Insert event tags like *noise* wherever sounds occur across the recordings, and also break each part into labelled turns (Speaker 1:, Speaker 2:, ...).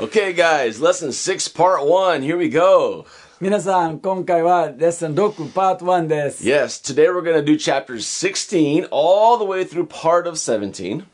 Speaker 1: Okay, guys, lesson six, part one. Here we go.
Speaker 2: 皆さん、今回はレッスン6パート1です。
Speaker 1: Yes, today we're going to do chapters 16 all the way through part of 17.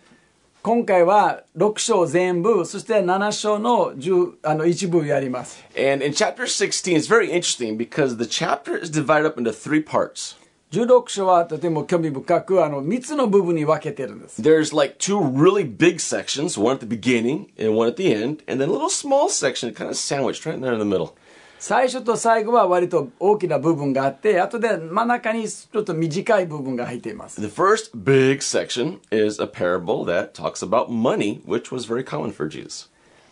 Speaker 2: 今回は6章全部、そして7章の10あの一部やります。
Speaker 1: And in chapter 16, it's very interesting because the chapter is divided up into three parts.
Speaker 2: 16章はとても興味深く、あの、3つの部分に分けてるんです。
Speaker 1: There's like two really big sections, one at the beginning and one at the end, and then a little small section kind of sandwiched right there in the middle.
Speaker 2: 最初と最後は割と大きな部分があって、後で真ん中にちょっと短い部分が入っています。
Speaker 1: The first big section is a parable that talks about money, which was very common for Jesus.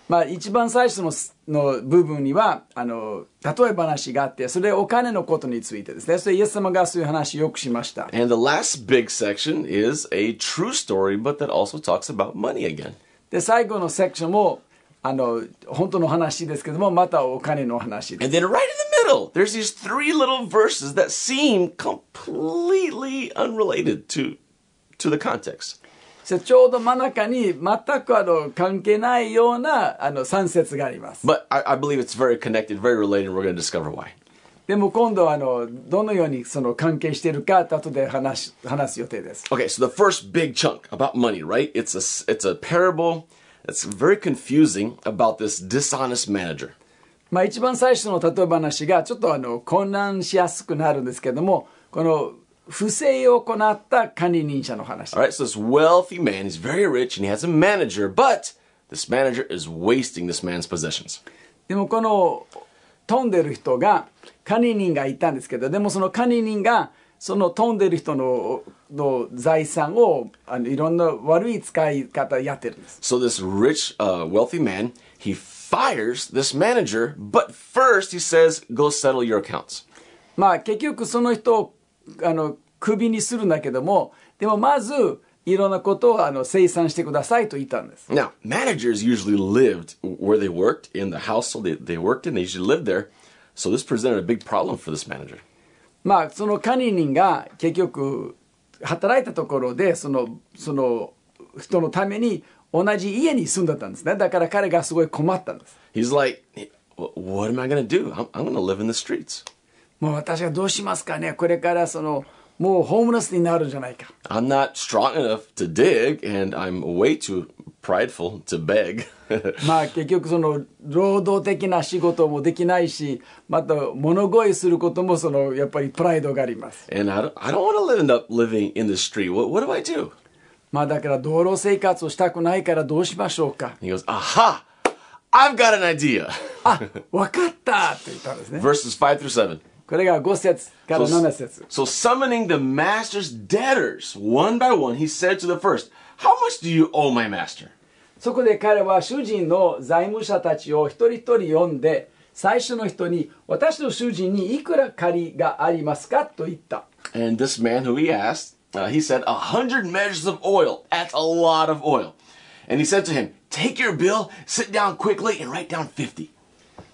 Speaker 2: まあ、一番最初のの部分には、あの、例え話があって、それお金のことについてですね。それイエス様がそういう話をよくしました。
Speaker 1: And the last big section is a true story, but that also talks about money again.
Speaker 2: で、最後のセクションも、あの、本当の話ですけども、またお金の話です。
Speaker 1: And then right in the middle, there's these three little verses that seem completely unrelated to to the context.
Speaker 2: ちょうど真ん中に全くあの関係ないようなあの3節があります。
Speaker 1: But I, I believe it's very connected, very related, and we're going to discover why.
Speaker 2: でも今度はあの、どのようにその関係しているか、後で話し話す予定です。
Speaker 1: Okay, so the first big chunk about money, right? It's a it's a parable that's very confusing about this dishonest manager.
Speaker 2: まあ一番最初の例え話がちょっとあの混乱しやすくなるんですけども、この不正を行った管理人者の話
Speaker 1: All。right, so this wealthy man, he's very rich and he has a manager, but this manager is wasting this man's possessions.
Speaker 2: でもこの飛んでる人が管理人がいたんですけどでもその管理人がその飛んでる人のの財産をあのいろんな悪い使い方やってるんです
Speaker 1: So this rich, uh, wealthy man, he fires this manager, but first he says, "Go settle your accounts."
Speaker 2: まあ結局その人をあのクビにするんだけどもでもまずいろんなことをあの生産してくださいと言ったんです
Speaker 1: Now, managers usually lived where they worked in the household they, they worked in. They usually lived there, so this presented a big problem for this manager.
Speaker 2: まあその管理人が結局働いたところでそのその人のために同じ家に住んでたんですねだから彼がすごい困ったんです
Speaker 1: He's like, "Wh- "What am I going to do? I'm, I'm going to live in the streets.
Speaker 2: もう私はどうしますかねこれからそのもうホームレスになるんじゃないか
Speaker 1: I'm not strong enough to dig, and I'm way too prideful to beg."
Speaker 2: まあ結局その労働的な仕事もできないしまた物乞いすることもそのやっぱりプライドがあります
Speaker 1: and I don't, I don't want to end up living in the street. What, what do I do?
Speaker 2: まあだから道路生活をしたくないからどうしましょうか
Speaker 1: He goes, Aha! I've got an idea.
Speaker 2: あわかったって言ったんですね
Speaker 1: Verses 5 through 7.
Speaker 2: これが5節から
Speaker 1: So,
Speaker 2: 7節
Speaker 1: so summoning the master's debtors one by one, he said to the first, How much do you owe my master?
Speaker 2: そこで彼は主人の財務者たちを一人一人呼んで最初の人に私の主人にいくら借りがありますかと言った
Speaker 1: And this man who he asked, uh, he said, A hundred measures of oil. That's a lot of oil. And he said to him, Take your bill, sit down quickly, and write down 50.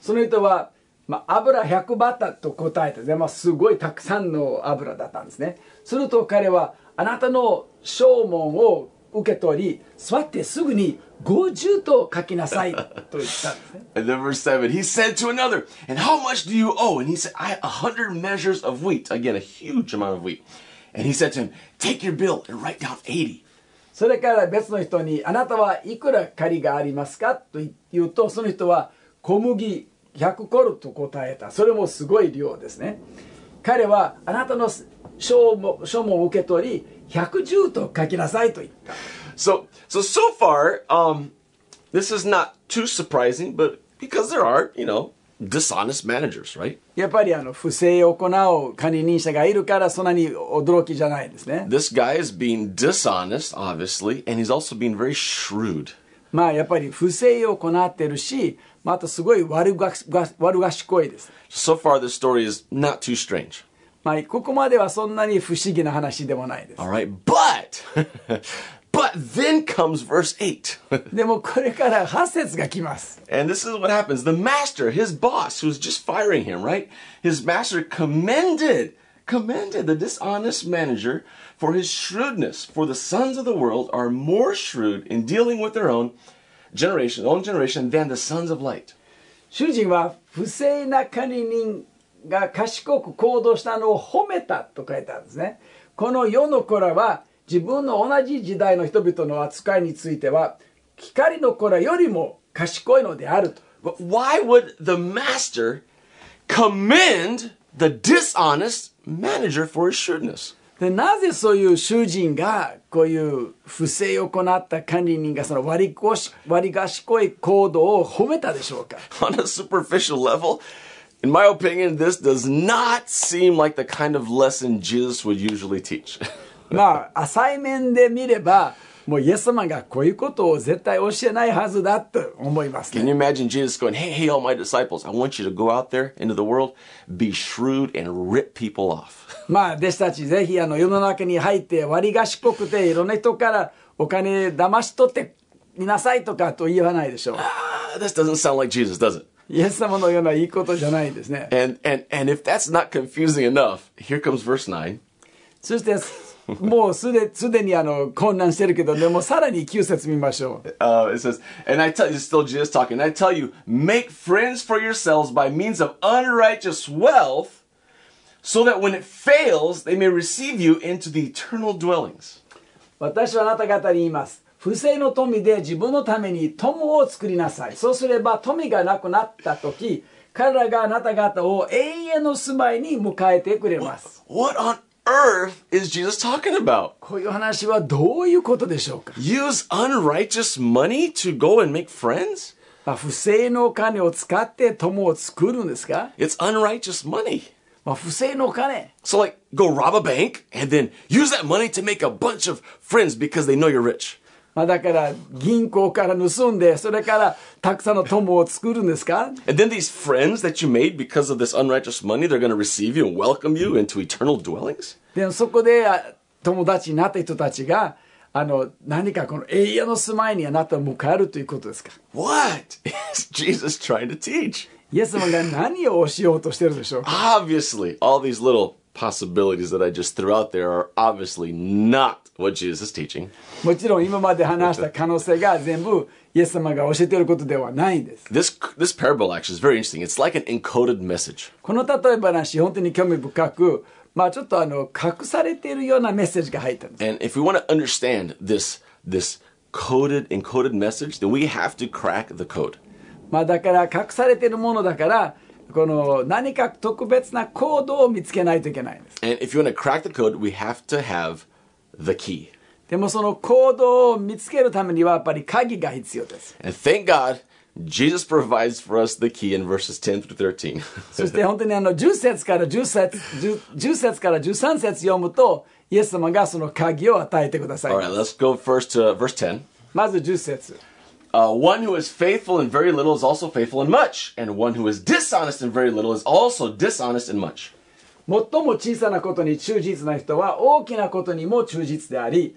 Speaker 2: その人は、まあ、油100バタと答えたで、まあ、すごいたくさんの油だったんですねすると彼はあなたの証文を受け取り座ってすぐに50と書きなさいと言ったんですね
Speaker 1: And then verse 7, he said to another, And how much do you owe? And he said, I hundred measures of wheat. Again, a huge amount of wheat. And he said to him, Take your bill and write down 80.
Speaker 2: それから別の人に「あなたはいくら借りがありますか?」と言うとその人は小麦100コルと答えたそれもすごい量ですね彼はあなたの証文証文を受け取り110と書きなさいと言った
Speaker 1: So, so, so far, um, this is not too surprising, but because there are, you know, dishonest managers, right?
Speaker 2: やっぱりあの不正を行う管理人者がいるからそんなに驚きじゃないですね
Speaker 1: This guy is being dishonest, obviously, and he's also being very shrewd.
Speaker 2: まあやっぱり不正を行ってるしまたすごい悪が悪賢いです
Speaker 1: So far, this story is not too strange.
Speaker 2: まあここまではそんなに不思議な話でもないです
Speaker 1: All right, but, *laughs* but then comes verse 8. *laughs*
Speaker 2: でもこれから8節が来ます
Speaker 1: And this is what happens. The master, his boss, who's just firing him, right? His master commended, commended the dishonest manager for his shrewdness. For the sons of the world are more shrewd in dealing with their own generation, own generation, than the sons of light.
Speaker 2: 主人は不正な管理人が賢く行動したのを褒めたと書いてあるんですねこの世の子らは自分の同じ時代の人々の扱いについては光の子らよりも賢いのであると
Speaker 1: But why would the master commend the dishonest manager for his shrewdness?
Speaker 2: でなぜそういう囚人がこういう不正を行った管理人がその割りこし割り賢い行動を褒めたでしょうか
Speaker 1: On a superficial level, in my opinion, this does not seem like the kind of lesson Jesus would usually teach.
Speaker 2: まあ浅い面で見ればもうイエス様がこういうことを絶対教えないはずだと思います
Speaker 1: Can
Speaker 2: ね
Speaker 1: you imagine Jesus going, Hey, hey, all my disciples, I want you to go out there into the world, be shrewd, and rip people off.
Speaker 2: まあ弟子たちぜひあの世の中に入って割り賢くていろんな人からお金騙し取ってみなさいとかと言わないでしょう
Speaker 1: Ah, this doesn't sound like Jesus, does it?
Speaker 2: イエス様のようないいことじゃないですね
Speaker 1: And and and if that's not confusing enough, here comes verse 9.
Speaker 2: そしてもうすですでにあの混乱してるけどでもさらに9節見ましょう
Speaker 1: Uh, it says, and I tell you, still Jesus talking, I tell you, make friends for yourselves by means of unrighteous wealth, so that when it fails, they may receive you into the eternal dwellings.
Speaker 2: 私はあなた方に言います不正の富で自分のために友を作りなさいそうすれば富がなくなった時彼らがあなた方を永遠の住まいに迎えてくれます
Speaker 1: What on earth is Jesus talking about?
Speaker 2: こういう話はどういうことでしょうか
Speaker 1: Use unrighteous money to go and make friends?
Speaker 2: まあ不正のお金を使って友を作るんですか、
Speaker 1: It's unrighteous money.
Speaker 2: まあ、不正のお金
Speaker 1: So, like, go rob a bank and then use that money to make a bunch of friends because they know you're rich.
Speaker 2: まあだから銀行から盗んでそれからたくさんの友を作るんですか
Speaker 1: And then these friends that you made because of this unrighteous money, they're going to receive you and welcome you into eternal dwellings?
Speaker 2: でもそこであ友達になった人たちがあの何かこの永遠の住まいにあなたを迎えるということですか
Speaker 1: What is Jesus trying to teach?
Speaker 2: イエス様が何を教えようとしてるでしょうか
Speaker 1: Obviously, all these little possibilities that I just threw out there are obviously not what Jesus teaching.
Speaker 2: もちろん今まで話した可能性が全部イエス様が教えていることではないんです
Speaker 1: This this parable actually is very interesting. It's like an encoded message.
Speaker 2: この例え話本当に興味深くまあちょっとあの隠されているようなメッセージが入ったんです
Speaker 1: And if we want to understand this this coded encoded message, then we have to crack the code.
Speaker 2: まあだから隠されているものだからこの何か特別なコードを見つけないといけないんです
Speaker 1: And if you want to crack the code, we have to have the key.
Speaker 2: でもそのコードを見つけるためにはやっぱり鍵が必要です
Speaker 1: And thank God, Jesus provides for us the key in verses 10 through 13. *laughs*
Speaker 2: そして本当にあの10節から10節 10, 10節から13節読むとイエス様がその鍵を与えてください
Speaker 1: All right, let's go first to verse 10.
Speaker 2: まず10節
Speaker 1: Uh, one who is faithful in very little is also faithful in much, and one who is dishonest in very little is also dishonest in much.
Speaker 2: 最も小さなことに忠実な人は大きなことにも忠実であり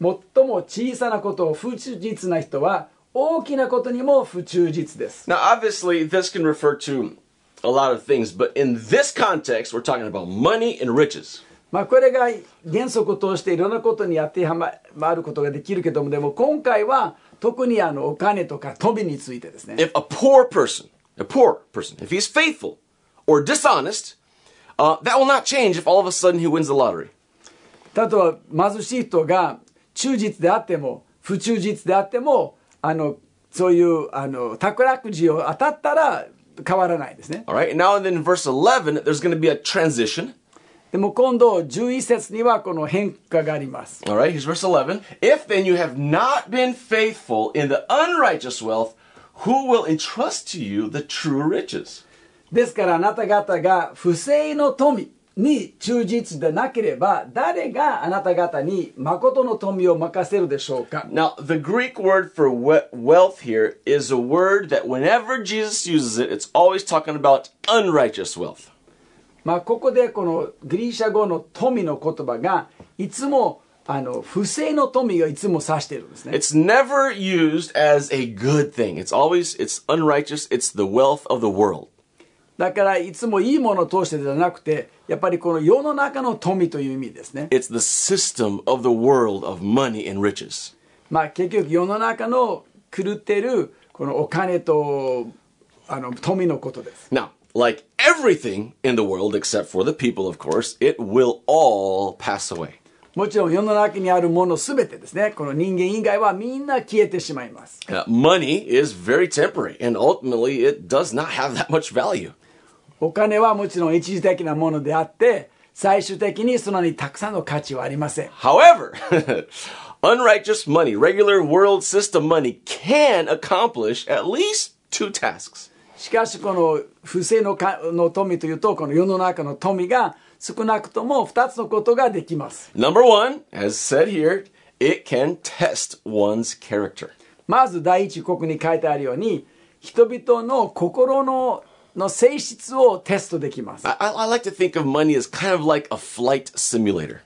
Speaker 2: 最も小さなことを不忠実な人は大きなことにも不忠実です
Speaker 1: Now, obviously, this can refer to a lot of things, but in this context, we're talking about money and riches.
Speaker 2: まあこれが原則を通していろんなことに当てはまることができるけどもでも今回は特にあのお金とか富についてですね
Speaker 1: If a poor person, a poor person, if he's faithful or dishonest, uh, that will not change if all of a sudden he wins the lottery.
Speaker 2: 例えば貧しい人が忠実であっても不忠実であってもあのそういうあの宝くじを当たったら変わらないですね
Speaker 1: All right, and now and then in verse 11, there's going to be a transition.
Speaker 2: でも今度11節にはこの変化があります
Speaker 1: All right, here's verse 11. If then you have not been faithful in the unrighteous wealth, who will entrust to you the true riches?
Speaker 2: ですからあなた方が不正の富に忠実でなければ誰があなた方に誠の富を任せるでしょうか
Speaker 1: Now, the Greek word for we- wealth here is a word that whenever Jesus uses it, it's always talking about unrighteous wealth.
Speaker 2: まあここでこのギリシャ語の富の言葉がいつもあの不正の富をいつも指しているんですね
Speaker 1: It's never used as a good thing. It's always, it's unrighteous. It's the wealth of the world.
Speaker 2: だからいつもいいものを通してではなくてやっぱりこの世の中の富という意味ですね
Speaker 1: It's the system of the world of money and riches.
Speaker 2: まあ結局世の中の狂ってるこのお金とあの富のことです
Speaker 1: Now, like everything in the world except for the people, of course, it will all pass away.
Speaker 2: もちろん世の中にあるものすべてですねこの人間以外はみんな消えてしまいます
Speaker 1: Uh, money is very temporary, and ultimately, it does not have that much value.
Speaker 2: お金はもちろん一時的なものであって最終的にそのにたくさんの価値はありません
Speaker 1: However, unrighteous money, regular world system money, can accomplish at least two tasks.
Speaker 2: しかしこの不正のかの富というとこの世の中の富が少なくとも2つのことができます
Speaker 1: Number one, as said here, it can test one's character.
Speaker 2: まず第一国に書いてあるように人々の心のの性質をテストできます
Speaker 1: I, I like to think of money as kind of like a flight simulator.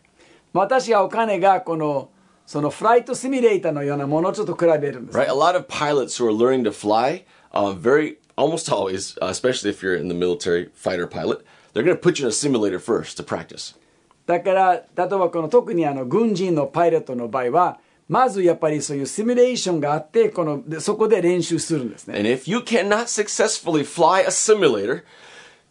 Speaker 2: 私はお金がこのそのフライトシミュレーターのようなものをちょっと比べるんです、
Speaker 1: right? A lot of pilots who are learning to fly, uh, very almost always, uh, especially if you're in the military fighter pilot, they're going to put you in a simulator first to practice.
Speaker 2: だから例えばこの特にあの軍人のパイロットの場合はまずやっぱりそういうシミュレーションがあってこのでそこで練習するんですね
Speaker 1: And if you cannot successfully fly a simulator,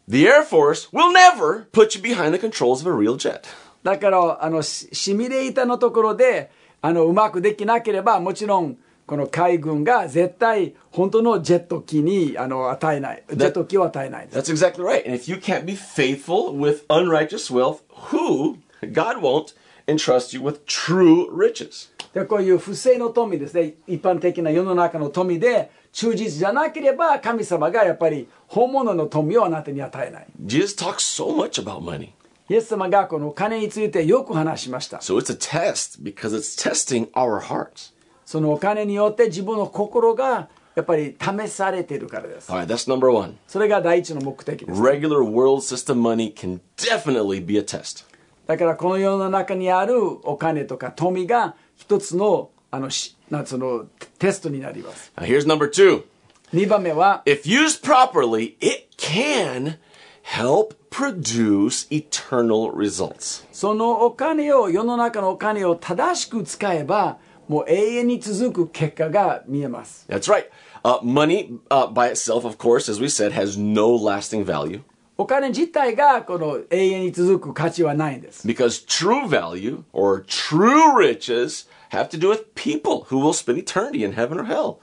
Speaker 1: the Air Force will never put you behind the controls of a real jet.
Speaker 2: だからあのシシミュレーターのところであのうまくできなければもちろんこの海軍が絶対本当のジェット機にあの与えないジェット機を与えない
Speaker 1: That's exactly right. And if you can't be faithful with unrighteous wealth, who, God won't entrust you with true riches.
Speaker 2: でこういう不正の富ですね一般的な世の中の富で忠実じゃなければ神様がやっぱり本物の富をあなたに与えない
Speaker 1: Jesus talks so much about money.
Speaker 2: イエス様がこの金についてよく話しました
Speaker 1: So it's a test because it's testing our hearts.
Speaker 2: そのお金によって自分の心がやっぱり試されているからです
Speaker 1: All right, that's number one.
Speaker 2: それが第一の目的です
Speaker 1: Regular world system money can definitely be a test.
Speaker 2: だからこの世の中にあるお金とか富が一つのあのしなんそのテストになります
Speaker 1: Now, here's number two.
Speaker 2: 2番目は
Speaker 1: If used properly, it can help produce eternal results.
Speaker 2: そのお金を世の中のお金を正しく使えばもう永遠に続く結果が見えます
Speaker 1: That's right. Uh, money uh, by itself, of course, as we said, has no lasting value
Speaker 2: お金自体がこの永遠に続く価値はないんです
Speaker 1: because true value or true riches have to do with people who will spend eternity in heaven or hell.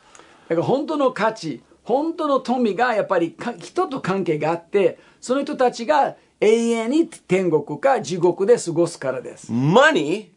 Speaker 2: だから本当の価値本当の富がやっぱりか人と関係があってその人たちが永遠に天国か地獄で過ごすからです
Speaker 1: Money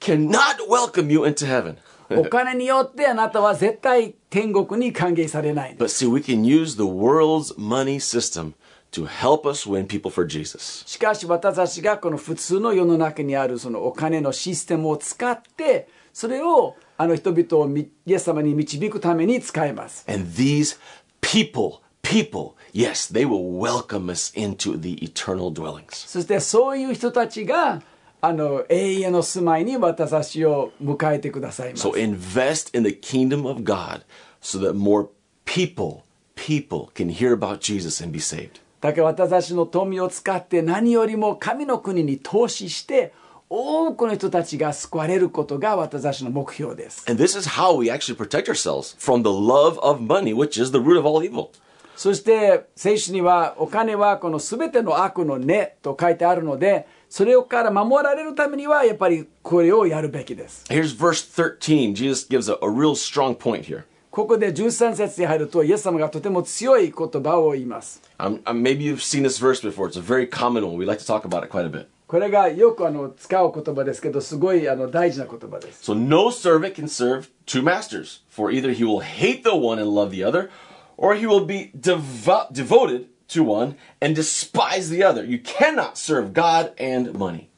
Speaker 1: cannot welcome you into heaven.
Speaker 2: お金によってあなたは絶対天国に歓迎されない
Speaker 1: But see, we can use the world's money system to help us win people for Jesus.
Speaker 2: しかし私たちがこの普通の世の中にあるそのお金のシステムを使ってそれをあの人々をみイエス様に導くために使えます
Speaker 1: And these people, people, yes, they will welcome us into the eternal dwellings.
Speaker 2: そしてそういう人たちがあの永遠の住まいに私たちを迎えてくださいます
Speaker 1: So invest in the kingdom of God so that more people, people can hear about Jesus and be saved.
Speaker 2: だから私たちの富を使って何よりも神の国に投資して多くの人たちが救われることが私たちの目標です。
Speaker 1: And this is how we actually protect ourselves from the love of money, which is the root of all evil.
Speaker 2: そして聖書にはお金はこの全ての悪の根と書いてあるのでそれから守られるためにはやっぱりこれをやるべきです。
Speaker 1: Here's verse 13. Jesus gives a, a real strong point here.
Speaker 2: ここで13節に入るとイエス様がとても強い言葉を言います。
Speaker 1: Um, um, maybe you've seen this verse before. It's a very common one. We like to talk about it quite a bit.
Speaker 2: これがよくあの使う言葉ですけどすごいあの大事な言葉です。
Speaker 1: So no servant can serve two masters, for either he will hate the one and love the other, or he will be devo- devoted to one and despise the other. You cannot serve God and money.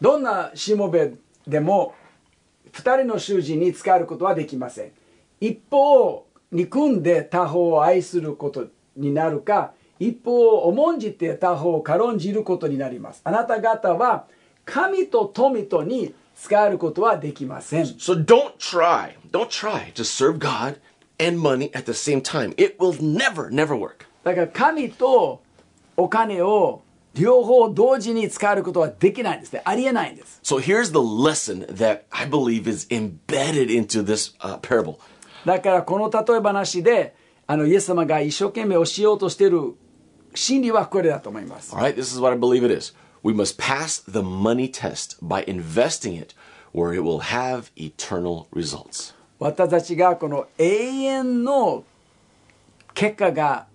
Speaker 2: どんなしもべでも二人の囚人に使えることはできません一方を憎んで他方を愛することになるか一方を重んじて他方を軽んじることになりますあなた方は神と富とに使えることはできません
Speaker 1: So don't try, don't try to serve God and money at the same time. It will never, never work.
Speaker 2: だから神とお金を両方同時に使えることはできないんですねありえないんです
Speaker 1: So here's the lesson that I believe is embedded into this uh, parable.
Speaker 2: だからこの例え話であのイエス様が一生懸命教えようとしている真理はこれだと思います
Speaker 1: All right, this is what I believe it is. We must pass the money test by investing it where it will have eternal results.
Speaker 2: 私たちがこの永遠の結果が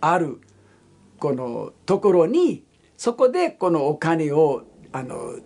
Speaker 2: あるこのところにそこでこのお金をあの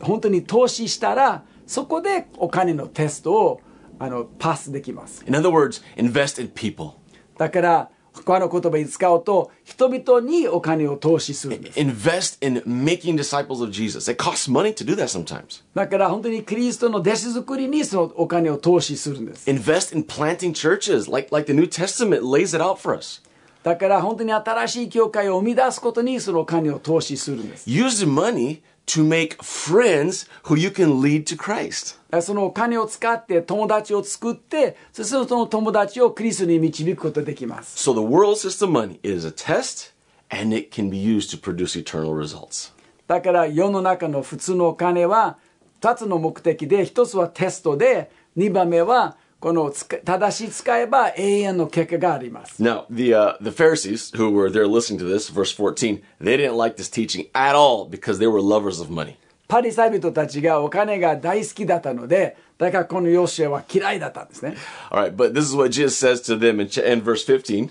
Speaker 2: 本当に投資したらそこでお金のテストをあのパスできます
Speaker 1: In other words, invest in people.
Speaker 2: だから他の言葉に使うと人々にお金を投資するんです
Speaker 1: Invest in making disciples of Jesus. It costs money to do that sometimes.
Speaker 2: だから本当にキリストの弟子作りにそのお金を投資するんです
Speaker 1: Invest in planting churches like, like the New Testament lays it out for us.
Speaker 2: だから本当に新しい教会を生み出すことにそのお金を投資するんです
Speaker 1: Use the money to make friends who you can lead to Christ.
Speaker 2: そのお金を使って友達を作ってそしてその友達をクリストに導くことができます
Speaker 1: So the world system money is a test and it can be used to produce eternal results.
Speaker 2: だから世の中の普通のお金は2つの目的で1つはテストで2番目はこの正しい使えば永遠の結果があります
Speaker 1: Now, the, uh, the Pharisees who were there listening to this, verse 14, they didn't like this teaching at all because they were lovers of money.
Speaker 2: パリサイ人たちがお金が大好きだったのでだからこのヨシエは嫌いだったんですね
Speaker 1: All right, but this is what Jesus says to them in, in verse 15.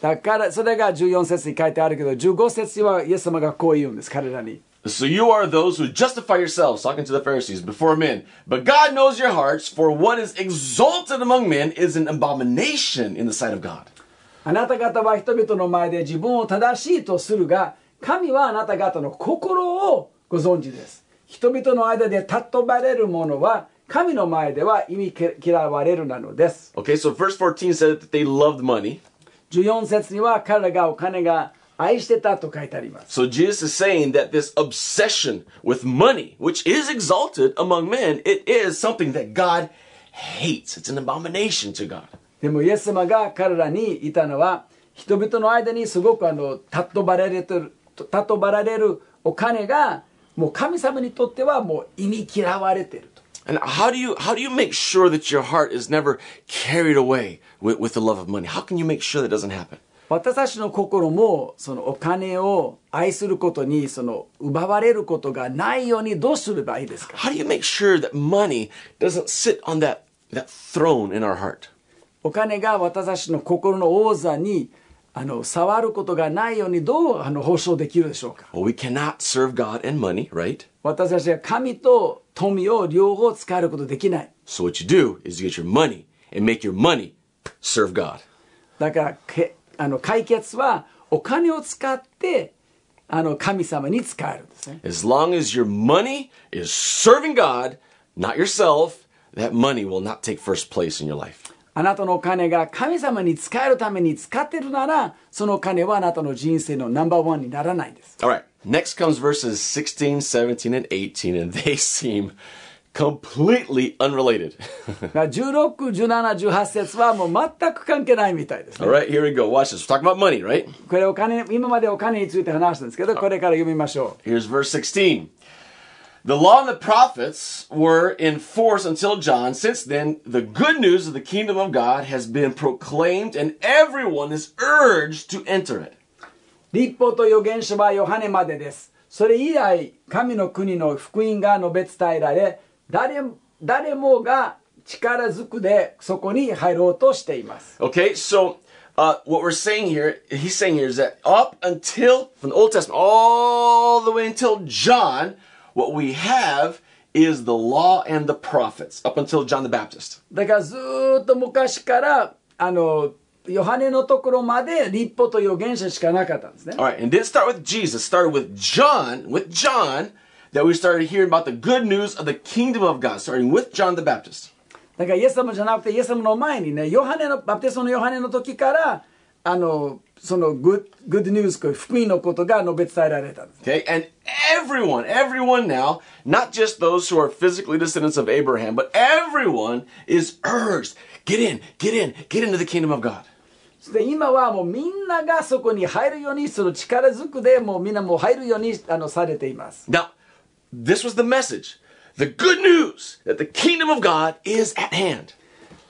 Speaker 2: だからそれが14節に書いてあるけど15節はイエス様がこう言うんです彼らに
Speaker 1: So you are those who justify yourselves, talking to the Pharisees, before men. But God knows your hearts, for what is exalted among men is an abomination in the sight of God.
Speaker 2: あなた方は人々の前で自分を正しいとするが神はあなた方の心をご存知です人々の間で尊ばれるものは神の前では意味嫌われるなのです
Speaker 1: Okay, so verse 14 said that they loved money.
Speaker 2: 14節には彼らがお金が 愛してたと書いてあります
Speaker 1: So Jesus is saying that this obsession with money, which is exalted among men, it is something that God hates. It's an abomination to God.
Speaker 2: でもイエス様が彼らにいたのは人々の間にすごくあの尊ばれる尊ばれるお金がもう神様にとってはもう意味嫌われていると
Speaker 1: And how do you how do you make sure that your heart is never carried away with, with the love of money? How can you make sure that doesn't happen?
Speaker 2: 私たちの心もそのお金を愛することにその奪われることがないようにどうすればいいですか
Speaker 1: How do you make sure that money doesn't sit on that that throne in our heart?
Speaker 2: お金が私たちの心の王座にあの触ることがないようにどうあの保証できるでしょうか
Speaker 1: Well, we cannot serve God and money, right?
Speaker 2: 私たちは神と富を両方使えることできない
Speaker 1: So what you do is you get your money and make your money serve God.
Speaker 2: だからけあの解決はお金を使ってあの神様に使えるんですね
Speaker 1: As long as your money is serving God, not yourself, that money will not take first place in your life.
Speaker 2: あなたのお金が神様に使えるために使ってるならそのお金はあなたの人生のナンバーワンにならないんです
Speaker 1: All right. Next comes verses 16, 17, and 18, and they seem completely unrelated. *laughs*
Speaker 2: だから16、17、18節はもう全く関係ないみたいですね
Speaker 1: All right, here we go. Watch this. We're talking about money, right?
Speaker 2: これお金今までお金について話したんですけどこれから読みましょ
Speaker 1: Here's verse 16. The law and the prophets were in force until John. Since then, the good news of the kingdom of God has been proclaimed, and everyone is urged to enter it.
Speaker 2: う立法と預言書はヨハネまでですそれ以来神の国の福音が述べ伝えられ 誰誰もが力ずくでそこに入ろうとしています
Speaker 1: Okay, so uh, what we're saying here, he's saying here is that up until, from the Old Testament, all the way until John, what we have is the law and the prophets, up until John the Baptist.
Speaker 2: だからずーっと昔からあのヨハネのところまで立法と預言者しかなかったんですね
Speaker 1: All right, and didn't start with Jesus, started with John, with John, that we started hearing about the good news of the kingdom of God, starting with John the Baptist.
Speaker 2: だからイエス様じゃなくてイエス様の前にねヨハネのバプテストのヨハネの時からあのそのグッグッドニュース福音のことが述べ伝えられたんです
Speaker 1: Okay, and everyone, everyone now, not just those who are physically descendants of Abraham, but everyone is urged get in, get in, get into the kingdom of God.
Speaker 2: で今はもうみんながそこに入るようにその力ずくでもうみんなもう入るようにあのされています
Speaker 1: Now, this was the message the good news that the kingdom of God is at hand.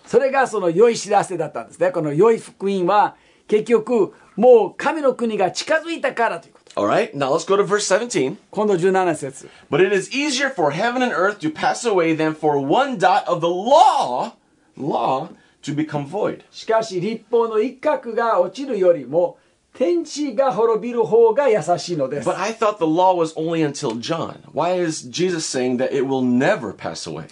Speaker 2: それがその良い知らせだったんですね。この良い福音は結局もう神の国が近づいたからということ。
Speaker 1: All right, now let's go to verse 17.
Speaker 2: 今度17節。
Speaker 1: But it is easier for heaven and earth to pass away than for one dot of the law, law, to become void.
Speaker 2: しかし立法の一角が落ちるよりも 天地が滅びる方が優しいのです。
Speaker 1: But I thought the law was only until John. Why is Jesus saying that it will never pass away?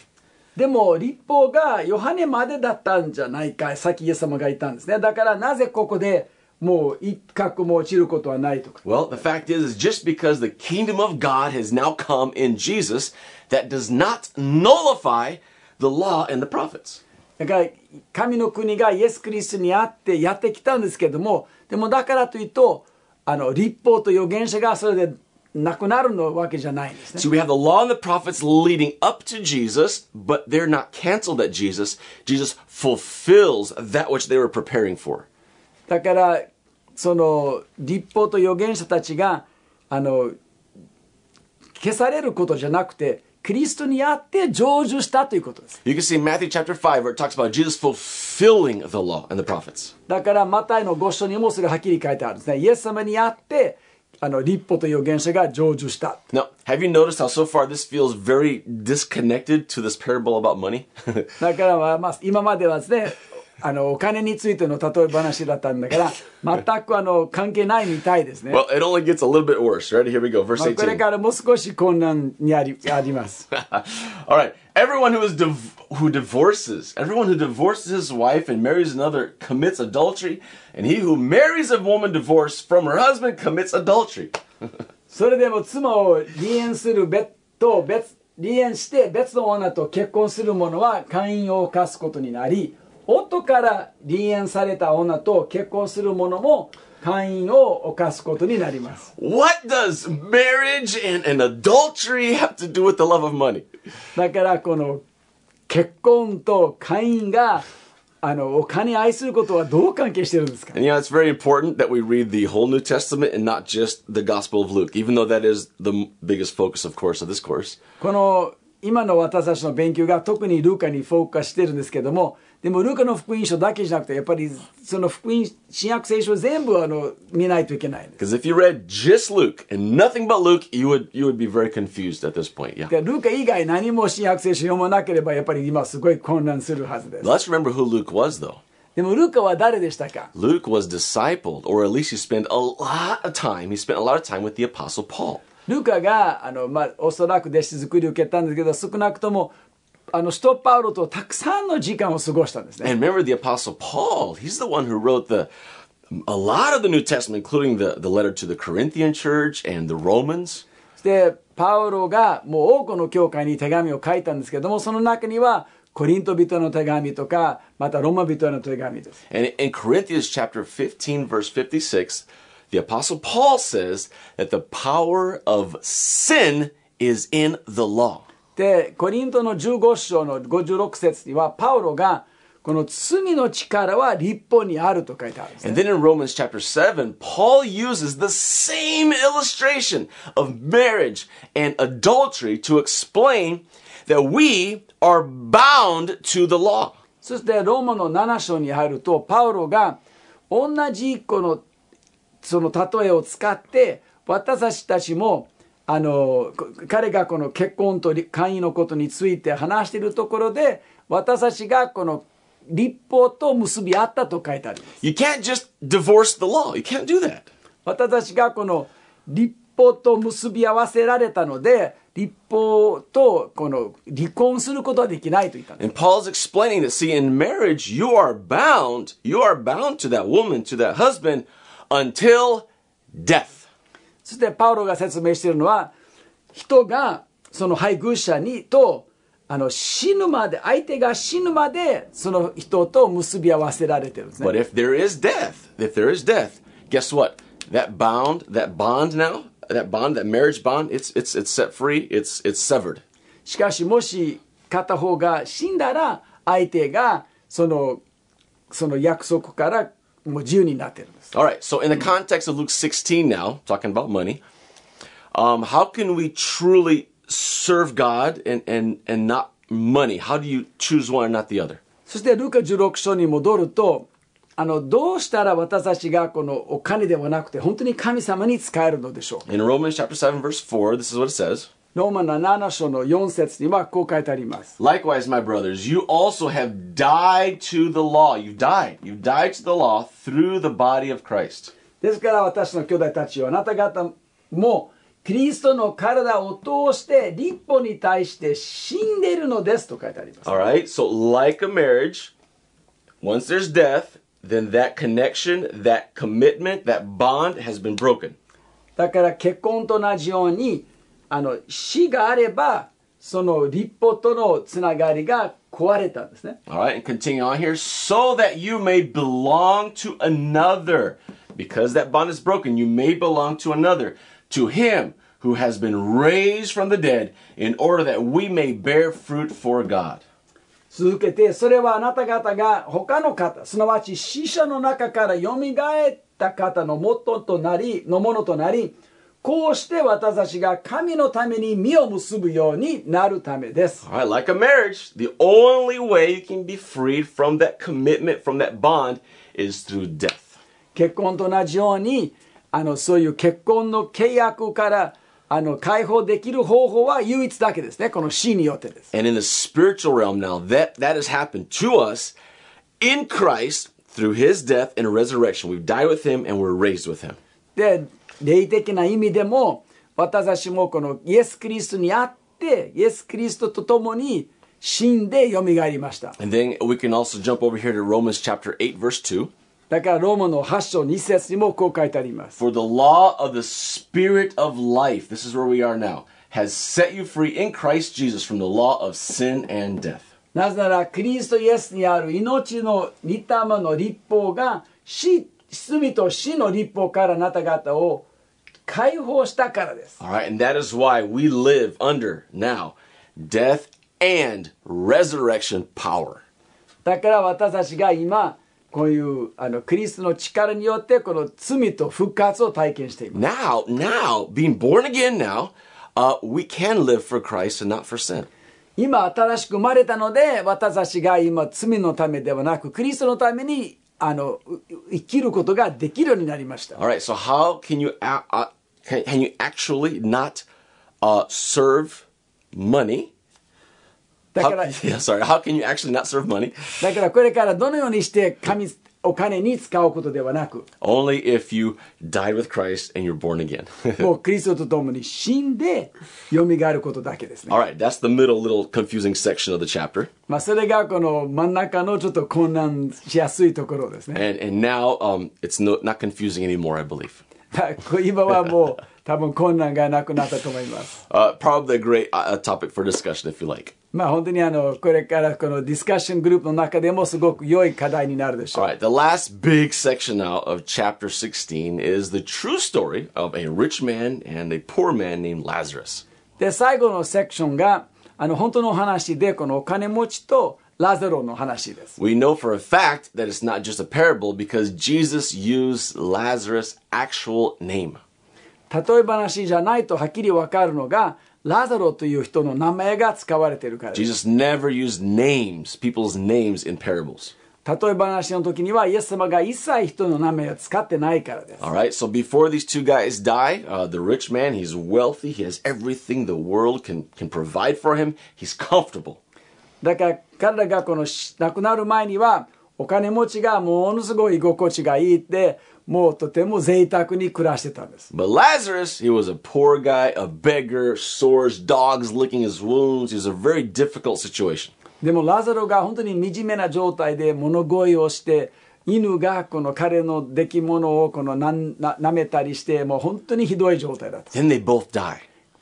Speaker 2: でも立法がヨハネまでだったんじゃないかさっきイエス様が言ったんですねだからなぜここでもう一角も落ちることはないとか
Speaker 1: Well, the fact is, is just because the kingdom of God has now come in Jesus, that does not nullify the law and the prophets.
Speaker 2: だから神の国がイエス・クリストにあってやってきたんですけどもでもだからというとあの立法と預言者がそれでなくなるのわけじゃないんですね
Speaker 1: So we have the law and the prophets leading up to Jesus, but they're not canceled at Jesus. Jesus fulfills that which they were preparing for.
Speaker 2: だからその立法と預言者たちがあの消されることじゃなくてキリストにあって成就したということです
Speaker 1: You can see Matthew chapter 5 where it talks about Jesus fulfilling the law and the prophets.
Speaker 2: だからマタイの5章にもそれはっきり書いてあるんですねイエス様にあってあの立法と預言者が成就した
Speaker 1: Now, have you noticed how so far this feels very disconnected to this parable about money?
Speaker 2: だからまあ、まあ、今まではですねあのお金についての例え話だったんだから全くあの関係ないみたいですね、
Speaker 1: well, it only gets a little bit worse. Ready? Here we go. Verse
Speaker 2: まあ、これ
Speaker 1: 18.
Speaker 2: からもう少し困難にありあります
Speaker 1: All right. Everyone who is div- who divorces, everyone who divorces his wife and marries another commits adultery, and he who marries a woman divorced from her husband commits adultery.
Speaker 2: それでも妻を離縁する別と別離縁して別の女と結婚する者は会員を犯すことになり夫から離縁された女と結婚する者も会員を犯すことになります
Speaker 1: What does marriage and, and adultery have to do with the love of money?
Speaker 2: だからこの結婚と会員があのお金愛することはどう関係してるんですか
Speaker 1: And you know, it's very important that we read the whole New Testament and not just the Gospel of Luke, even though that is the biggest focus, of course, of this course.
Speaker 2: この今の私たちの勉強が特にルーカにフォーカスしてるんですけどもでもルーカの福音書だけじゃなくてやっぱりその福音新約聖書全部あの見ないといけないんです
Speaker 1: Because if you read just Luke and nothing but Luke, you would you would be very confused at this point. Yeah.
Speaker 2: でルーカ以外何も新約聖書読まなければやっぱり今すごい混乱するはずです
Speaker 1: Let's remember who Luke was, though.
Speaker 2: でもルーカは誰でしたか
Speaker 1: Luke was discipled, or at least he spent a lot of time. He spent a lot of time with the Apostle Paul.
Speaker 2: ルーカがあの、まあ、おそらく弟子作りを受けたんですけど少なくともあの使徒パウロとたくさんの時間を過ごしたんですね
Speaker 1: And remember the Apostle Paul, he's the one who wrote the a lot of the New Testament, including the, the letter to the Corinthian church and the Romans.
Speaker 2: でパウロがもう多くの教会に手紙を書いたんですけどもその中にはコリント人の手紙とかまたローマ人への手紙です
Speaker 1: And in Corinthians chapter 15, verse 56, the Apostle Paul says that the power of sin is in the law.
Speaker 2: でコリントの15章の56節にはパウロがこの罪の力は立法にあると書いてあるんですね
Speaker 1: And then in Romans chapter 7, Paul uses the same illustration of marriage and adultery to explain that we are bound to the law.
Speaker 2: そしてローマの7章に入るとパウロが同じこのその例えを使って私たちもあのこ彼がこの結婚と会員のことについて話しているところで私たちがこの立法と結び合ったと書いてあります
Speaker 1: You can't just divorce the law. You can't do that.
Speaker 2: 私たちがこの立法と結び合わせられたので立法とこの離婚することはできないと言ったんです
Speaker 1: And Paul's explaining that, see, in marriage, you are bound, you are bound to that woman, to that husband, until death.
Speaker 2: そしてパウロが説明しているのは人がその配偶者にとあの死ぬまで相手が死ぬまでその人と結び合わせられてるんです
Speaker 1: But
Speaker 2: ね
Speaker 1: if there is death, if there is death, guess what? That bound, that bond now, that bond, that marriage bond, it's it's it's set free. It's it's severed.
Speaker 2: しかしもし片方が死んだら相手がそのその約束から もう自由になってるんです
Speaker 1: All right. So in the context of Luke 16 now, talking about money, um, how can we truly serve God and and and not money? How do you choose one and not the other?
Speaker 2: そしてルカ16章に戻るとあのどうしたら私たちがこのお金ではなくて本当に神様に使えるのでしょう
Speaker 1: In Romans chapter 7, verse 4, this is what it says.
Speaker 2: ローマの7章の4節にはこう書いてあります
Speaker 1: Likewise, my brothers, you also have died to the law. You've died. You've died to the law through the body of Christ.
Speaker 2: ですから私の兄弟たちよあなた方もキリストの体を通して立法に対して死んでいるのですと書いてあります
Speaker 1: All right? So, like a marriage, once there's death, then that connection, that commitment, that bond has been broken.
Speaker 2: だから結婚と同じようにあの死があればその立法とのつながりが壊れたんですね
Speaker 1: All right, and continue on here. So that you may belong to another. Because that bond is broken, you may belong to another. To him who has been raised from the dead, in order that we may bear fruit for God.
Speaker 2: 続けてそれはあなた方が他の方すなわち死者の中からよみがえった方の元となりのものとなりこうして私たちが神のために実を結ぶようになるためです。
Speaker 1: All right, like a marriage, the only way you can be freed from that commitment, from that bond, is through death.
Speaker 2: 結婚と同じようにあのそういう結婚の契約からあの解放できる方法は唯一だけですねこの死によってです
Speaker 1: And in the spiritual realm now, that, that has happened to us in Christ through his death and resurrection. We've died with him and we're raised with him.
Speaker 2: で 霊的な意味でも私たちもこのイエス・キリストにあってイエス・キリストと共に死んでよみがえりました
Speaker 1: And then we can also jump over here to Romans chapter 8, verse 2.
Speaker 2: だからローマの8章2節にもこう書いてあります
Speaker 1: For the law of the Spirit of life, this is where we are now, has set you free in Christ Jesus from the law of sin and death.
Speaker 2: なぜならキリストイエスにある命の御霊の立法が死罪と死の立法からあなた方を解放したからです
Speaker 1: All right, and that is why we live under now death and resurrection power.
Speaker 2: だから私たちが今こういうあのクリストの力によってこの罪と復活を体験しています
Speaker 1: Now, now, being born again now, uh, we can live for Christ and not for sin.
Speaker 2: 今新しく生まれたので私たちが今罪のためではなくクリストのためにあのう生きることができるようになりました
Speaker 1: All right, so how can you uh, can, can you actually not uh, serve money?
Speaker 2: だ
Speaker 1: How,
Speaker 2: から
Speaker 1: yeah, *laughs* sorry. How can you actually not serve money?
Speaker 2: だからこれからどのようにして神お金に使うことではなく
Speaker 1: Only if you died with Christ and you're born again. *laughs*
Speaker 2: もうクリストと共に死んで蘇ることだけですね
Speaker 1: All right, that's the middle little confusing section of the chapter.
Speaker 2: まあそれがこの真ん中のちょっと混乱しやすいところですね
Speaker 1: And and now um, it's no, not confusing anymore, I believe.
Speaker 2: だ今はもう多分困難がなくなったと思います
Speaker 1: Uh, probably a great uh, topic for discussion if you like.
Speaker 2: まあ本当にあのこれからこのディスカッショングループの中でもすごく良い課題になるでしょう
Speaker 1: right, the last big section now of chapter 16 is the true story of a rich man and a poor man named Lazarus.
Speaker 2: で最後のセクションがあの本当の話でこのお金持ちとラザロの話です
Speaker 1: We know for a fact that it's not just a parable because Jesus used Lazarus' actual name.
Speaker 2: 例え話じゃないとはっきり分かるのがラザロという人の名前が使われているからです
Speaker 1: Jesus never used names, people's names in parables.
Speaker 2: 例え話の時にはイエス様が一切人の名前を使ってないからです
Speaker 1: All right, so before these two guys die, uh, the rich man, he's wealthy, he has everything the world can, can provide for him, he's comfortable.
Speaker 2: だから彼らがこのし亡くなる前にはお金持ちがものすごい居心地がいいってもうとても贅沢に暮らしてたんです
Speaker 1: But Lazarus, he was a poor guy, a beggar, sores, dogs licking his wounds. It was a very difficult situation.
Speaker 2: でもラザロが本当に惨めな状態で物乞いをして犬がこの彼の出来物をこのなんな舐めたりしてもう本当にひどい状態だった
Speaker 1: Then they both die.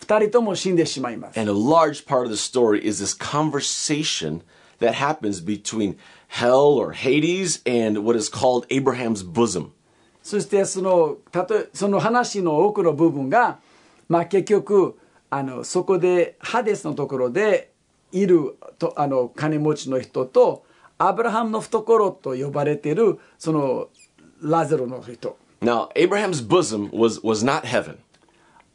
Speaker 2: 二人とも死んでしまいます
Speaker 1: And a large part of the story is this conversation that happens between hell or Hades and what is called Abraham's bosom.
Speaker 2: そしてそのたとえその話の奥の部分が、まあ、結局あのそこでハデスのところでいるとあの金持ちの人とアブラハムの懐と呼ばれているそのラゼロの人
Speaker 1: Now, Abraham's bosom was, was not heaven.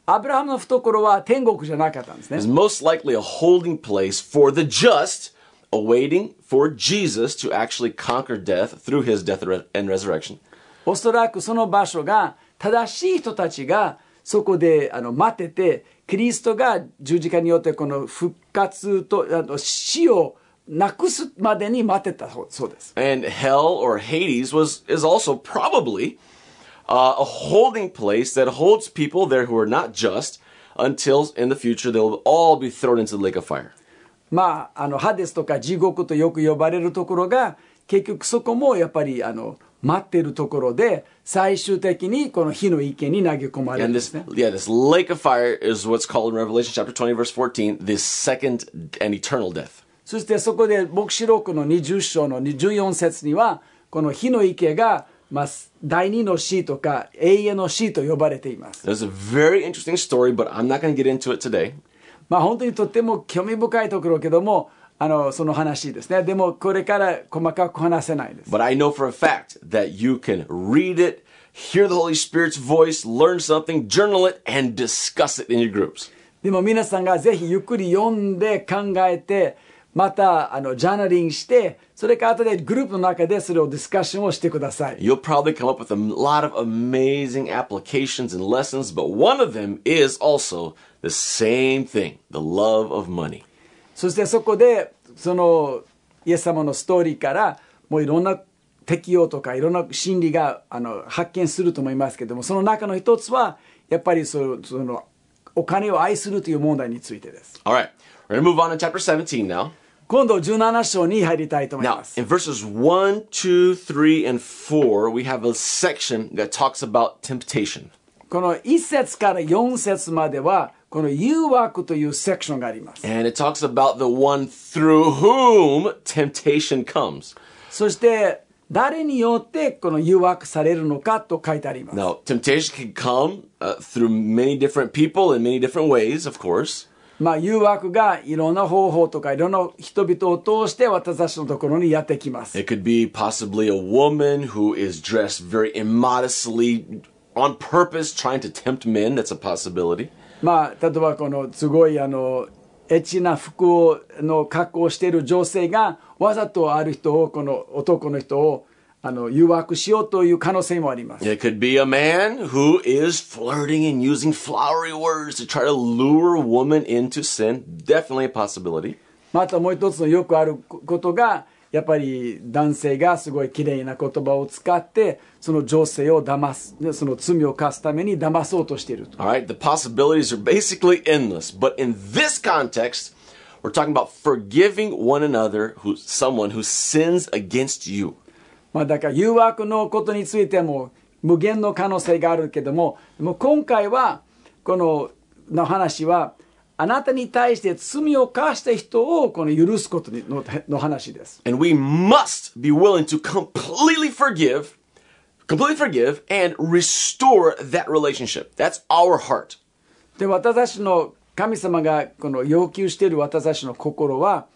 Speaker 2: アブラハムの懐は天国じゃなかったんですね
Speaker 1: It was most likely a holding place for the just awaiting for Jesus to actually conquer death through his death and resurrection.
Speaker 2: おそらくその場所が正しい人たちがそこであの待っててキリストが十字架によってこの復活とあの死をなくすまでに待ってたそうです。
Speaker 1: And hell or Hades was is also probably uh, a holding place that holds people there who are not just until in the future they'll all be thrown into the lake of fire.
Speaker 2: まあ、あのハデスとか地獄とよく呼ばれるところが結局そこもやっぱりあの待っているところで最終的にこの火の池に投げ込まれるん
Speaker 1: And
Speaker 2: で
Speaker 1: this,
Speaker 2: すね。
Speaker 1: yeah, this lake of fire is what's called in Revelation chapter 20, verse 14, the second and eternal death.
Speaker 2: そしてそこで黙示録の20章の14節にはこの火の池が、 まあ、第二の死とか永遠の死と呼ばれています。
Speaker 1: There's a very interesting story, but I'm not going to get into it today.
Speaker 2: まあ本当にとっても興味深いところけどもあのその話ですね。でもこれから細かく話せないです。
Speaker 1: But I know for a fact that you can read it, hear the Holy Spirit's voice, learn something, journal it, and discuss it in your groups.
Speaker 2: でも皆さんがぜひゆっくり読んで考えてまたあのジャーナリングしてそれから後でグループの中でそれをディスカッションをしてください。
Speaker 1: You'll probably come up with a lot of amazing applications and lessons, but one of them is also the same thing the love of money.
Speaker 2: そしてそこでそのイエス様のストーリーからもういろんな適用とかいろんな心理があの発見すると思いますけどもその中の一つはやっぱりそのそのお金を愛するという問題についてです
Speaker 1: All right, we're going to move on to chapter 17 now.
Speaker 2: 今度17章に入りたいと思い
Speaker 1: Now,
Speaker 2: ます
Speaker 1: in verses 1, 2, 3, and 4, we have a section that talks about temptation.
Speaker 2: この1節から4節まではこの誘惑というセクションがあります
Speaker 1: And it talks about the one through whom temptation comes.
Speaker 2: そして誰によってこの誘惑されるのかと書いてあります
Speaker 1: Now, temptation can come uh, through many different people in many different ways, of course.
Speaker 2: まあ誘惑がいろんな方法とかいろんな人々を通して私たちのところにやってきます
Speaker 1: It could be possibly a woman who is dressed very immodestly on purpose, trying to tempt men. That's a possibility.
Speaker 2: まあ例えばこのすごいあのエッチな服をの格好をしている女性がわざとある人をこの男の人をあの誘惑しようという可能性もあります
Speaker 1: It could be a man who is flirting and using flowery words to try to lure a woman into sin. Definitely a possibility.
Speaker 2: またもう一つのよくあることがやっぱり男性がすごい綺麗な言葉を使ってその女性を騙すでその罪を犯すために騙そうとしていると
Speaker 1: All right, the possibilities are basically endless. But in this context, we're talking about forgiving one another, who someone who sins against you.
Speaker 2: まあだから誘惑のことについても無限の可能性があるけどももう今回はこのの話はあなたに対して罪を犯した人をこの許すことにのの話です。
Speaker 1: And we must be willing to completely forgive, completely forgive, and restore that relationship. That's our heart.
Speaker 2: で私たちの神様がこの要求している私たちの心は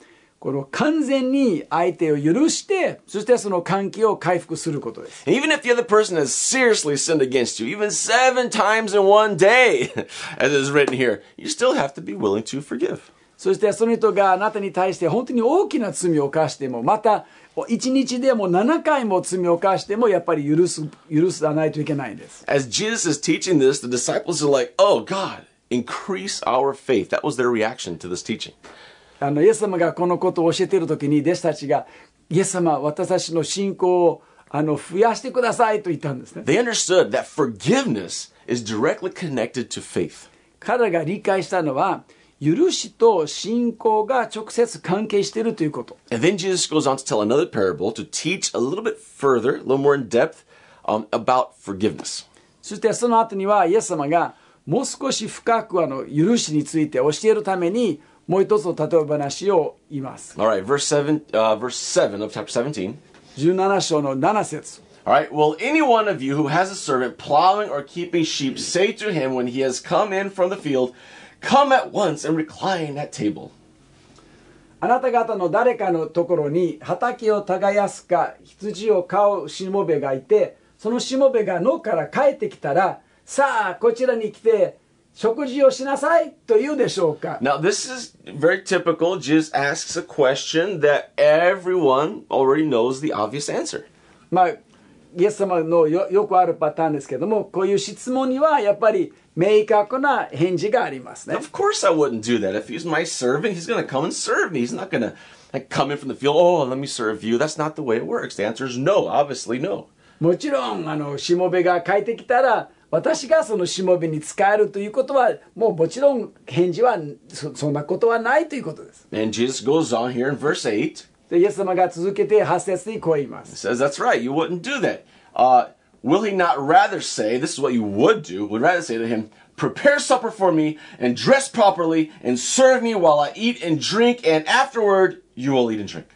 Speaker 2: この完全に相手を許してそしてその関係を回復することです。
Speaker 1: Even if the other person has seriously sinned against you, even seven times in one day, as is written here, you still have to be willing to forgive.
Speaker 2: そしてその人があなたに対して本当に大きな罪を犯してもまた一日でも7回も罪を犯してもやっぱり許す許さないといけないんです。
Speaker 1: As Jesus is teaching this, the disciples are like, oh, God, increase our faith. That was their reaction to this teaching.
Speaker 2: あのイエス様がこのことを教えている時に弟子たちがイエス様私たちの信仰をあの増やしてくださいと言ったんですね。
Speaker 1: They understood that forgiveness is directly connected to faith.
Speaker 2: 彼らが理解したのは許しと信仰が直接関係しているということ。
Speaker 1: And then Jesus goes on to tell another parable to teach a little bit further, a little more in depth um, about forgiveness.
Speaker 2: そしてその後にはイエス様がもう少し深くあの許しについて教えるためにもう一つの例え話を言います。
Speaker 1: All right, verse 7, uh, verse 7 of chapter 17.
Speaker 2: 17章の7節
Speaker 1: All right, will any one of you who has a servant plowing or keeping sheep say to him when he has come in from the field, Come at once and recline at table?
Speaker 2: あなた方の誰かのところに畑を耕すか羊を飼うしもべがいてそのしもべが野から帰ってきたらさあこちらに来て食事をしなさいと言うでしょうか
Speaker 1: Now, this is very typical. Jesus asks a question that everyone already knows the obvious answer.
Speaker 2: まあイエス様のよよくあるパターンですけどもこういう質問にはやっぱり明確な返事がありますね
Speaker 1: Of course, I wouldn't do that. If he's my servant, he's going to come and serve me. He's not going to like, come in from the field, oh, let me serve you. That's not the way it works. The answer is no, obviously, no.
Speaker 2: もちろんあのしもべが帰ってきたら私がそのしもべに使えるということはもうもちろん返事はそそんなことはないということです
Speaker 1: And Jesus goes on here in verse 8.
Speaker 2: でイエス様が続けて8節にこう言います
Speaker 1: says that's right you wouldn't do that uh, will he not rather say this is what you would do would rather say to him prepare supper for me and dress properly and serve me while i eat and drink and afterward you will eat and drink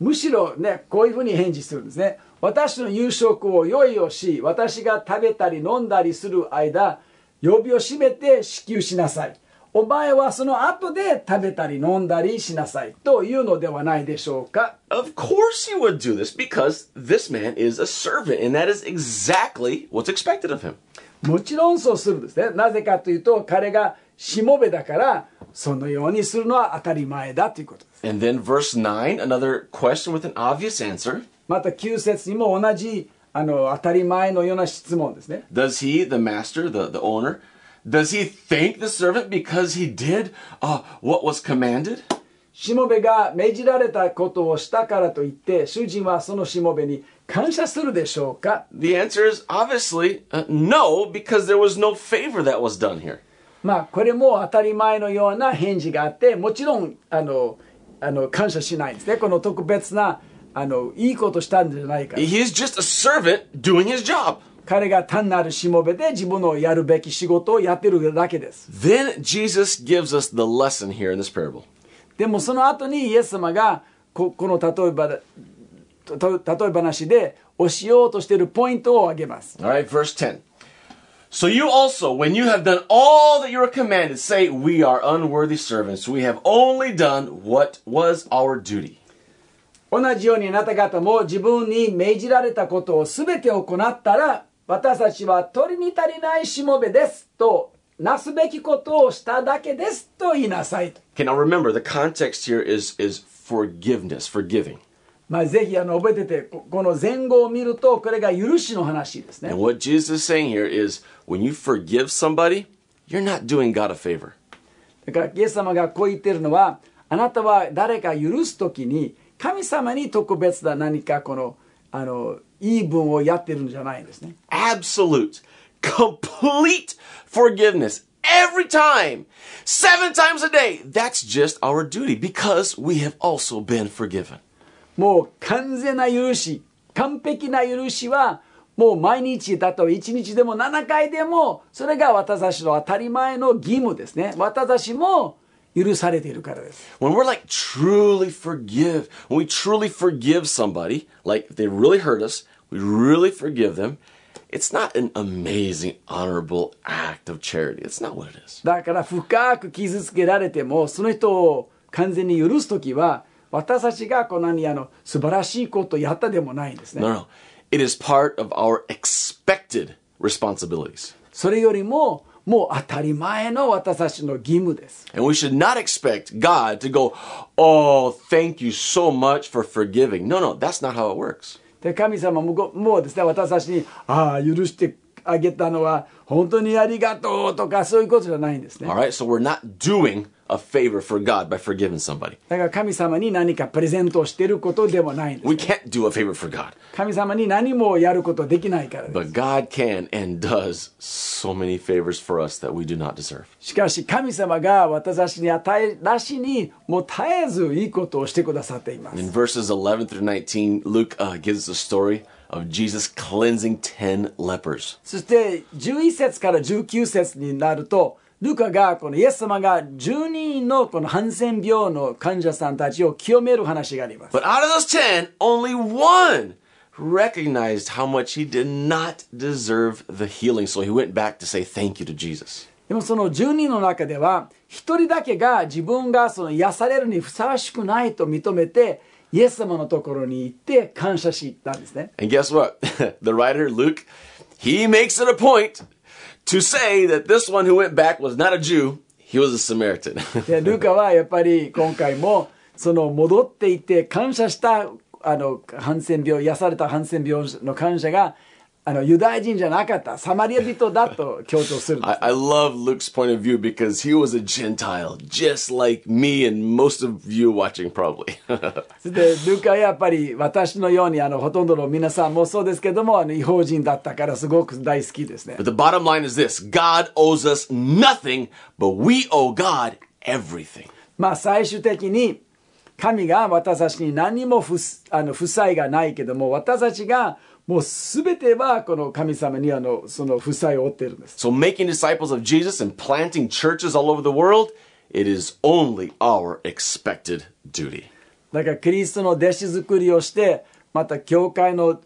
Speaker 2: むしろねこういうふうに返事するんですね私の夕食を用意をし私が食べたり飲んだりする間曜日を閉めて支給しなさいお前はその後で食べたり飲んだりしなさいというのではないでしょうか
Speaker 1: of course he would do this because this man is a servant and that is exactly what's expected of him
Speaker 2: もちろんそうするんですねなぜかというと彼がしもべだからそのようにするのは当たり前だということです
Speaker 1: and then verse 9 another question with an obvious answer
Speaker 2: また9節にも同じあの当たり前のような質問ですね
Speaker 1: does he the master the, the owner does he thank the servant because he did uh, what was commanded
Speaker 2: しもべが命じられたことをしたからといって主人はそのしもべに感謝するでしょうか
Speaker 1: The answer is obviously uh, no, because there was no favor that was done here.
Speaker 2: まあこれも当たり前のような返事があってもちろんあのあの感謝しないんですねこの特別なあのいいことしたんじゃないか
Speaker 1: He is just a servant doing his job.
Speaker 2: 彼が単なるしもべで自分のやるべき仕事をやってるだけです
Speaker 1: Then Jesus gives us the lesson here in this parable.
Speaker 2: でもその後にイエス様がここの例えばと例え話で教えようとしているポイントを挙げます。
Speaker 1: All right, verse 10. So you also, when you have done all that you are commanded, say, We are unworthy servants. We have only done what was our duty.
Speaker 2: 同じようにあなた方も自分に命じられたことを全て行ったら私たちは取りに足りないしもべですとなすべきことをしただけですと言いなさいと。
Speaker 1: Okay, now remember, the context here is, is forgiveness, forgiving.
Speaker 2: まあ、ぜひあの覚えててここの前後を見るとこれが許しの話ですね
Speaker 1: And。what Jesus is saying here is when you forgive somebody, you're not doing God a favor.
Speaker 2: だからイエス様がこう言ってるのはあなたは誰か許す時に神様に特別な何かこのあの言い分をやってるんじゃないんですね。
Speaker 1: Absolute, complete forgiveness every time, seven times a day. That's just our duty because we have also been forgiven.
Speaker 2: もう完全な許し完璧な許しはもう毎日だと1日でも7回でもそれが私たちの当たり前の義務ですね私たちも許されているからです
Speaker 1: When we're like truly forgive, when we truly forgive somebody, like they really hurt us, we really forgive them. It's not an amazing, honorable act of charity. It's not what it is.
Speaker 2: だから深く傷つけられてもその人を完全に許す時は私たちがこんなにあの素晴らしいことをやったでもないんですね
Speaker 1: No, no. It is part of our expected responsibilities.
Speaker 2: それよりももう当たり前の私たちの義務です
Speaker 1: And we should not expect God to go, Oh, thank you so much for forgiving. No, no, that's not how it works.
Speaker 2: で神様もごもうですね私たちに「ああ許してあげたのは本当にありがとう」とかそういうことじゃないんですね
Speaker 1: All right, so we're not doing a favor for God by forgiving somebody.
Speaker 2: だから神様に何かプレゼントをしていることでもないんです
Speaker 1: We can't do a favor for God,
Speaker 2: 神様に何もやることできないからです
Speaker 1: but God can and does so many favors for us that we do not deserve.
Speaker 2: しかし神様が私たちに与えなしにもう絶えずいいことをしてくださっています
Speaker 1: In verses 11 through 19, Luke uh, gives us a story of Jesus cleansing 10 lepers.
Speaker 2: そして11節から19節になるとルカがこのイエス様が10人のこのハンセン病の患者さんたちを清める話があります
Speaker 1: But out of those 10, only one recognized how much he did not deserve the healing. So he went back to say thank you to Jesus.
Speaker 2: でもその10人の中では一人だけが自分がその癒されるにふさわしくないと認めてイエス様のところに行って感謝したんですね
Speaker 1: And guess what? the writer, Luke, he makes it a point to say that this one who went back was not a Jew, he was a Samaritan. *laughs*
Speaker 2: でルカはやっぱり今回もその戻っていって感謝したあのハンセン病癒されたハンセン病の感謝が あのユダヤ人じゃなかったサマリア人だと強調するんです
Speaker 1: I, I love Luke's point of view because he was a Gentile, just like me and most of you watching, probably.
Speaker 2: でルカはやっぱり私のようにあのほとんどの皆さんもそうですけどもあの違法人だったからすごく大好きですね
Speaker 1: but the bottom line is this God owes us nothing, but we owe God everything.
Speaker 2: まあ最終的に神が私たちに何も不あの負債がないけども私たちがもう全てはこの神様にあのその負債を負っているんです
Speaker 1: So, making disciples of Jesus and planting churches all over the world, it is only our expected duty.
Speaker 2: だからキリストの弟子作りをしてまた教会の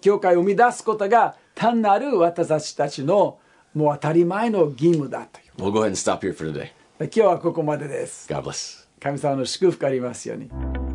Speaker 2: 教会を生み出すことが単なる私たちたちのもう当たり前の義務だという
Speaker 1: We'll go ahead and stop here for today.
Speaker 2: 今日はここまでです
Speaker 1: God bless.
Speaker 2: 神様の祝福ありますように